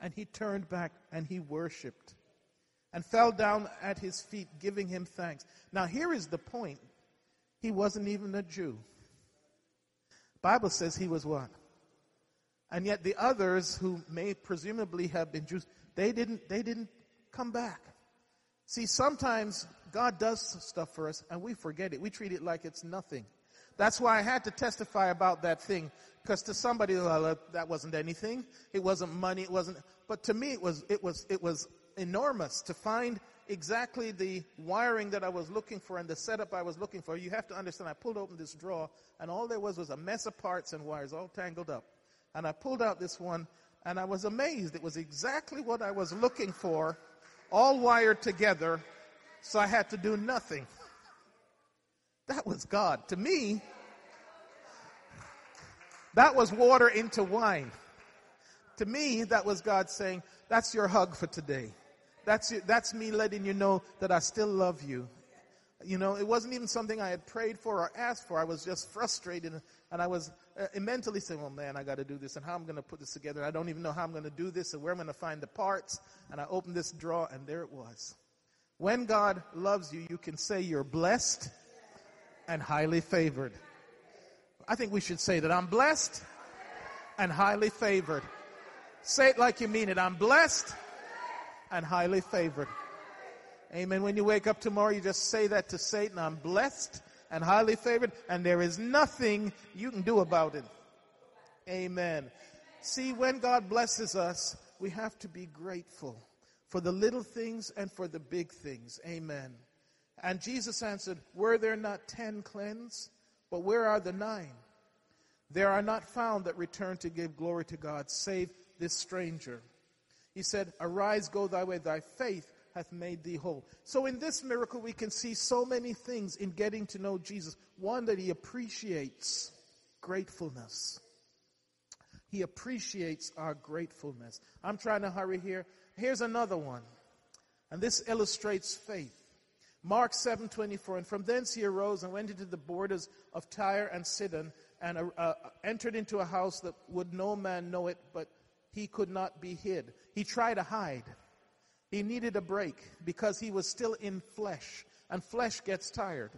And he turned back and he worshiped and fell down at his feet, giving him thanks. Now, here is the point. He wasn't even a Jew. Bible says he was what? And yet the others who may presumably have been Jews, they didn't, they didn't come back. See, sometimes God does stuff for us and we forget it. We treat it like it's nothing. That's why I had to testify about that thing. Because to somebody, well, uh, that wasn't anything. It wasn't money. It wasn't, but to me, it was, it was, it was enormous to find exactly the wiring that I was looking for and the setup I was looking for. You have to understand, I pulled open this drawer and all there was was a mess of parts and wires all tangled up. And I pulled out this one and I was amazed. It was exactly what I was looking for, all wired together so I had to do nothing. That was God. To me, that was water into wine. To me, that was God saying, That's your hug for today. That's, that's me letting you know that I still love you. You know, it wasn't even something I had prayed for or asked for. I was just frustrated and I was uh, mentally saying, well, man, I got to do this and how I'm going to put this together. I don't even know how I'm going to do this and where I'm going to find the parts. And I opened this drawer and there it was. When God loves you, you can say you're blessed and highly favored. I think we should say that I'm blessed and highly favored. Say it like you mean it. I'm blessed and highly favored. Amen. When you wake up tomorrow, you just say that to Satan. I'm blessed and highly favored, and there is nothing you can do about it. Amen. See, when God blesses us, we have to be grateful for the little things and for the big things. Amen. And Jesus answered, Were there not ten cleansed? But where are the nine? There are not found that return to give glory to God, save this stranger. He said, Arise, go thy way, thy faith hath made thee whole. So in this miracle, we can see so many things in getting to know Jesus. One, that he appreciates gratefulness. He appreciates our gratefulness. I'm trying to hurry here. Here's another one. And this illustrates faith. Mark 7:24 and from thence he arose and went into the borders of Tyre and Sidon and uh, uh, entered into a house that would no man know it but he could not be hid. He tried to hide. He needed a break because he was still in flesh and flesh gets tired.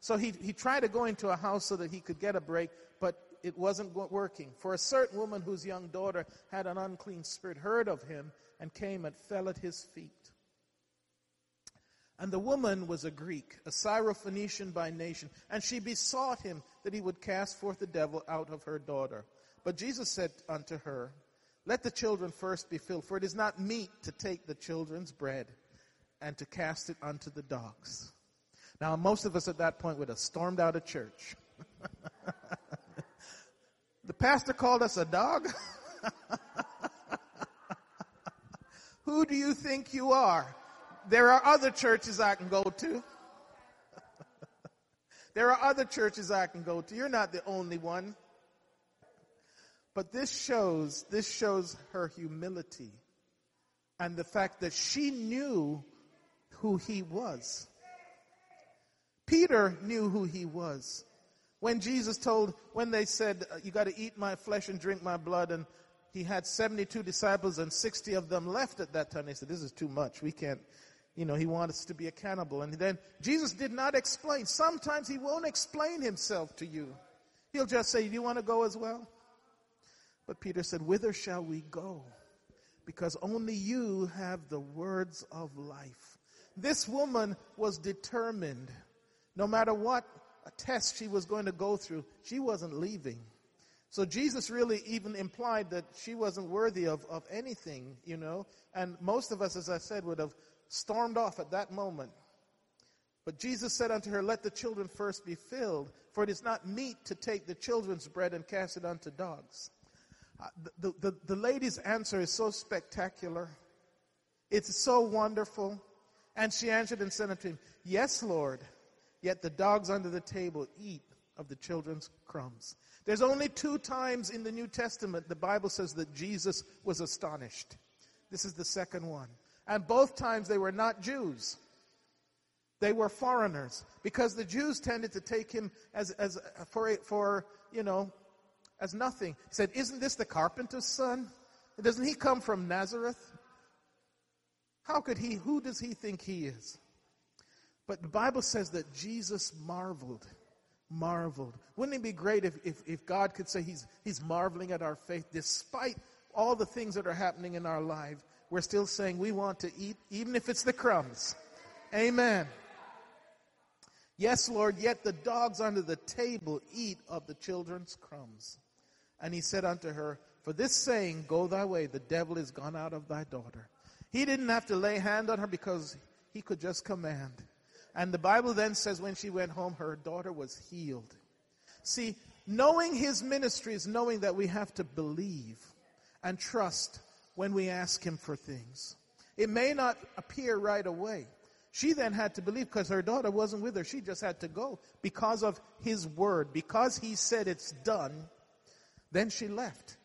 So he, he tried to go into a house so that he could get a break, but it wasn't working. For a certain woman whose young daughter had an unclean spirit heard of him and came and fell at his feet. And the woman was a Greek, a Syrophoenician by nation, and she besought him that he would cast forth the devil out of her daughter. But Jesus said unto her, Let the children first be filled, for it is not meet to take the children's bread and to cast it unto the dogs. Now, most of us at that point would have stormed out of church. the pastor called us a dog? Who do you think you are? There are other churches I can go to. there are other churches I can go to. You're not the only one. But this shows, this shows her humility and the fact that she knew who he was. Peter knew who he was. When Jesus told, when they said, you got to eat my flesh and drink my blood, and he had 72 disciples and 60 of them left at that time. They said, this is too much. We can't, you know, he wants us to be accountable. And then Jesus did not explain. Sometimes he won't explain himself to you. He'll just say, Do you want to go as well? But Peter said, Whither shall we go? Because only you have the words of life. This woman was determined, no matter what a test she was going to go through, she wasn't leaving. So Jesus really even implied that she wasn't worthy of, of anything, you know. And most of us, as I said, would have stormed off at that moment. But Jesus said unto her, Let the children first be filled, for it is not meet to take the children's bread and cast it unto dogs. Uh, the, the, the lady's answer is so spectacular. It's so wonderful. And she answered and said unto him, Yes, Lord, yet the dogs under the table eat of the children's crumbs. There's only two times in the New Testament the Bible says that Jesus was astonished. This is the second one. And both times they were not Jews. They were foreigners because the Jews tended to take him as, as for, for, you know, as nothing. He said, Isn't this the carpenter's son? Doesn't he come from Nazareth? How could he, who does he think he is? But the Bible says that Jesus marveled. Marveled. Wouldn't it be great if, if, if God could say he's, he's marveling at our faith despite all the things that are happening in our life? We're still saying we want to eat, even if it's the crumbs. Amen. Yes, Lord, yet the dogs under the table eat of the children's crumbs. And he said unto her, For this saying, Go thy way, the devil is gone out of thy daughter. He didn't have to lay hand on her because he could just command. And the Bible then says when she went home, her daughter was healed. See, knowing his ministry is knowing that we have to believe and trust when we ask him for things. It may not appear right away. She then had to believe because her daughter wasn't with her. She just had to go because of his word. Because he said it's done, then she left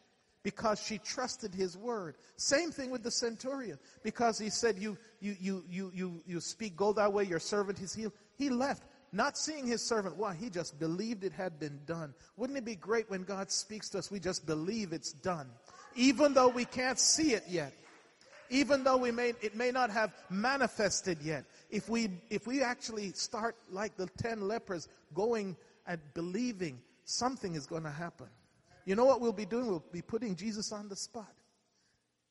because she trusted his word. Same thing with the centurion. Because he said, you, you, you, you, you, you speak, go that way, your servant is healed. He left, not seeing his servant. Why? He just believed it had been done. Wouldn't it be great when God speaks to us, we just believe it's done? Even though we can't see it yet. Even though we may, it may not have manifested yet. If we, if we actually start like the ten lepers going and believing, something is going to happen. You know what we'll be doing? We'll be putting Jesus on the spot.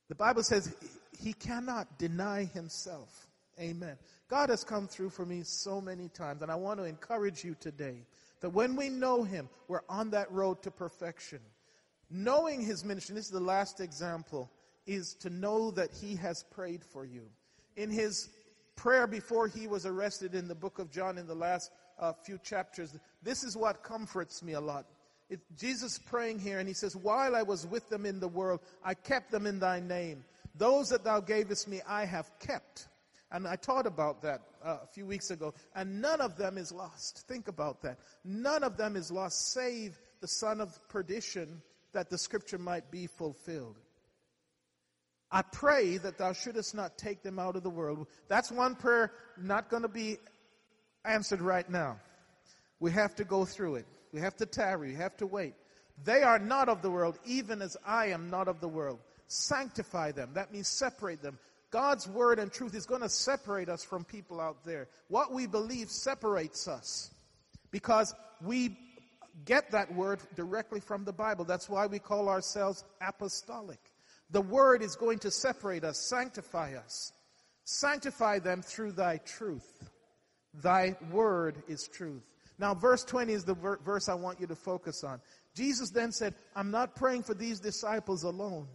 The Bible says he cannot deny himself. Amen. God has come through for me so many times, and I want to encourage you today that when we know him, we're on that road to perfection. Knowing his ministry, this is the last example, is to know that he has prayed for you. In his prayer before he was arrested in the book of John in the last uh, few chapters, this is what comforts me a lot. It, Jesus praying here, and he says, While I was with them in the world, I kept them in thy name. Those that thou gavest me, I have kept. And I taught about that uh, a few weeks ago. And none of them is lost. Think about that. None of them is lost, save the son of perdition, that the scripture might be fulfilled. I pray that thou shouldest not take them out of the world. That's one prayer not going to be answered right now. We have to go through it. We have to tarry. We have to wait. They are not of the world, even as I am not of the world. Sanctify them. That means separate them. God's word and truth is going to separate us from people out there. What we believe separates us because we get that word directly from the Bible. That's why we call ourselves apostolic. The word is going to separate us, sanctify us. Sanctify them through thy truth. Thy word is truth. Now, verse 20 is the ver- verse I want you to focus on. Jesus then said, I'm not praying for these disciples alone.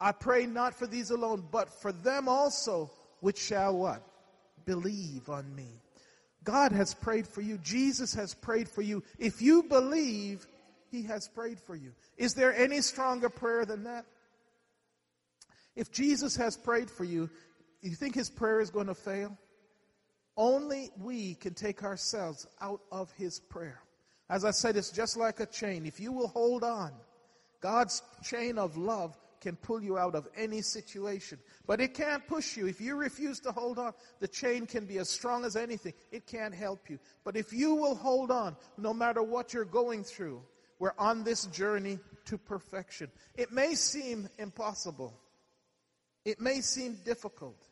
I pray not for these alone, but for them also which shall what? Believe on me. God has prayed for you. Jesus has prayed for you. If you believe, He has prayed for you. Is there any stronger prayer than that? If Jesus has prayed for you, you think His prayer is going to fail? Only we can take ourselves out of his prayer. As I said, it's just like a chain. If you will hold on, God's chain of love can pull you out of any situation. But it can't push you. If you refuse to hold on, the chain can be as strong as anything. It can't help you. But if you will hold on, no matter what you're going through, we're on this journey to perfection. It may seem impossible. It may seem difficult.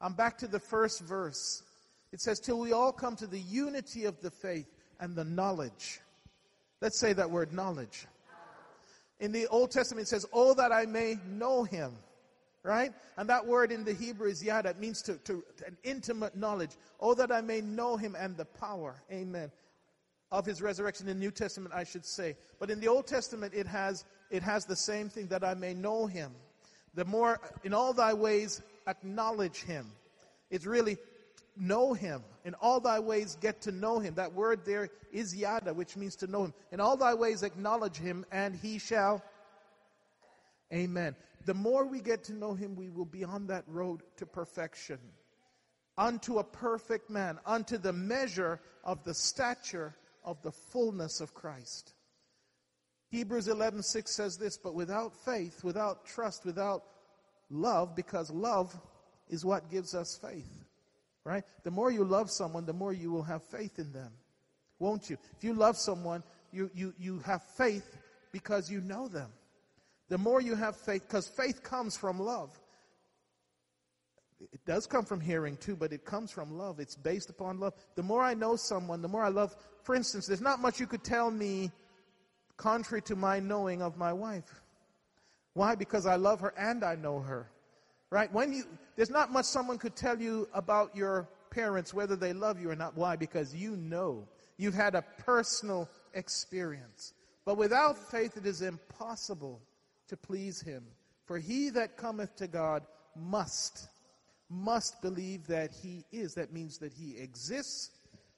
I'm back to the first verse. It says, till we all come to the unity of the faith and the knowledge. Let's say that word knowledge. In the Old Testament, it says, Oh, that I may know him. Right? And that word in the Hebrew is yada. It means to, to, to an intimate knowledge. Oh, that I may know him and the power. Amen. Of his resurrection in the New Testament, I should say. But in the Old Testament, it has, it has the same thing that I may know him. The more, in all thy ways, acknowledge him. It's really know him. In all thy ways, get to know him. That word there is yada, which means to know him. In all thy ways, acknowledge him, and he shall. Amen. The more we get to know him, we will be on that road to perfection. Unto a perfect man, unto the measure of the stature of the fullness of Christ. Hebrews 11:6 says this, but without faith, without trust, without love, because love is what gives us faith. Right? The more you love someone, the more you will have faith in them. Won't you? If you love someone, you, you, you have faith because you know them. The more you have faith, because faith comes from love. It does come from hearing too, but it comes from love. It's based upon love. The more I know someone, the more I love. For instance, there's not much you could tell me contrary to my knowing of my wife. Why? Because I love her and I know her. Right? When you, there's not much someone could tell you about your parents, whether they love you or not. Why? Because you know. You've had a personal experience. But without faith, it is impossible to please Him. For he that cometh to God must, must believe that He is. That means that He exists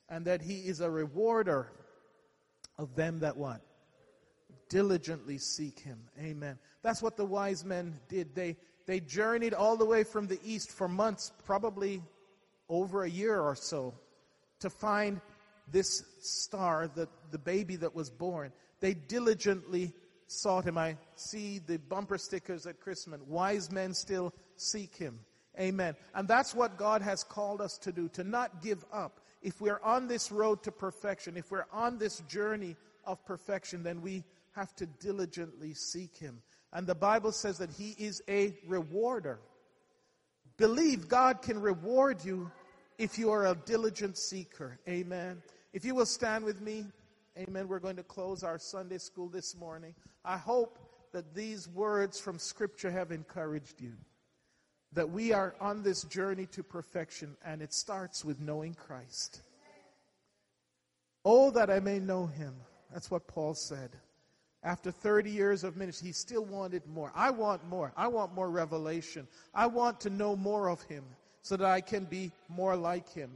and that He is a rewarder of them that what? Diligently seek Him. Amen. That's what the wise men did. They, they journeyed all the way from the east for months, probably over a year or so, to find this star, the, the baby that was born. They diligently sought him. I see the bumper stickers at Christmas. Wise men still seek him. Amen. And that's what God has called us to do, to not give up. If we're on this road to perfection, if we're on this journey of perfection, then we have to diligently seek him. And the Bible says that He is a rewarder. Believe God can reward you if you are a diligent seeker. Amen. If you will stand with me, amen. We're going to close our Sunday school this morning. I hope that these words from Scripture have encouraged you. That we are on this journey to perfection, and it starts with knowing Christ. Oh, that I may know Him. That's what Paul said. After 30 years of ministry, he still wanted more. I want more. I want more revelation. I want to know more of him so that I can be more like him.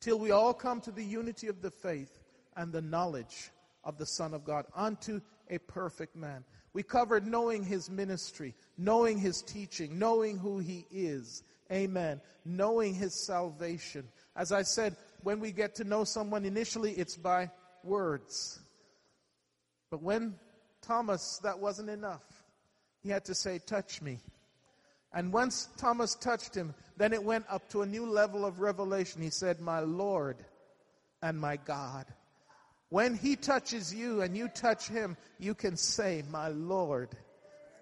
Till we all come to the unity of the faith and the knowledge of the Son of God, unto a perfect man. We covered knowing his ministry, knowing his teaching, knowing who he is. Amen. Knowing his salvation. As I said, when we get to know someone initially, it's by words. But when Thomas, that wasn't enough. He had to say, Touch me. And once Thomas touched him, then it went up to a new level of revelation. He said, My Lord and my God. When he touches you and you touch him, you can say, My Lord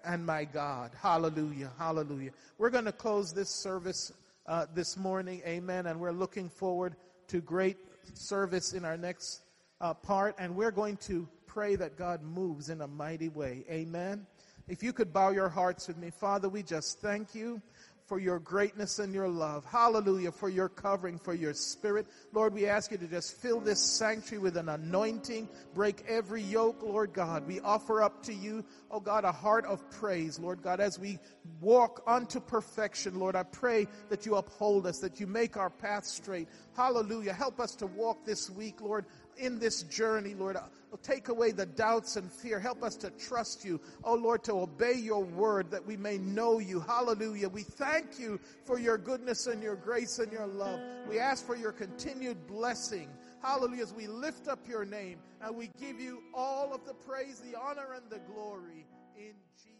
and my God. Hallelujah. Hallelujah. We're going to close this service uh, this morning. Amen. And we're looking forward to great service in our next uh, part. And we're going to pray that God moves in a mighty way. Amen. If you could bow your hearts with me, Father, we just thank you for your greatness and your love. Hallelujah. For your covering, for your spirit. Lord, we ask you to just fill this sanctuary with an anointing. Break every yoke, Lord God. We offer up to you, oh God, a heart of praise, Lord God, as we walk unto perfection, Lord. I pray that you uphold us, that you make our path straight. Hallelujah. Help us to walk this week, Lord, in this journey, Lord. Take away the doubts and fear. Help us to trust you. Oh Lord, to obey your word that we may know you. Hallelujah. We thank you for your goodness and your grace and your love. We ask for your continued blessing. Hallelujah. As we lift up your name and we give you all of the praise, the honor, and the glory in Jesus.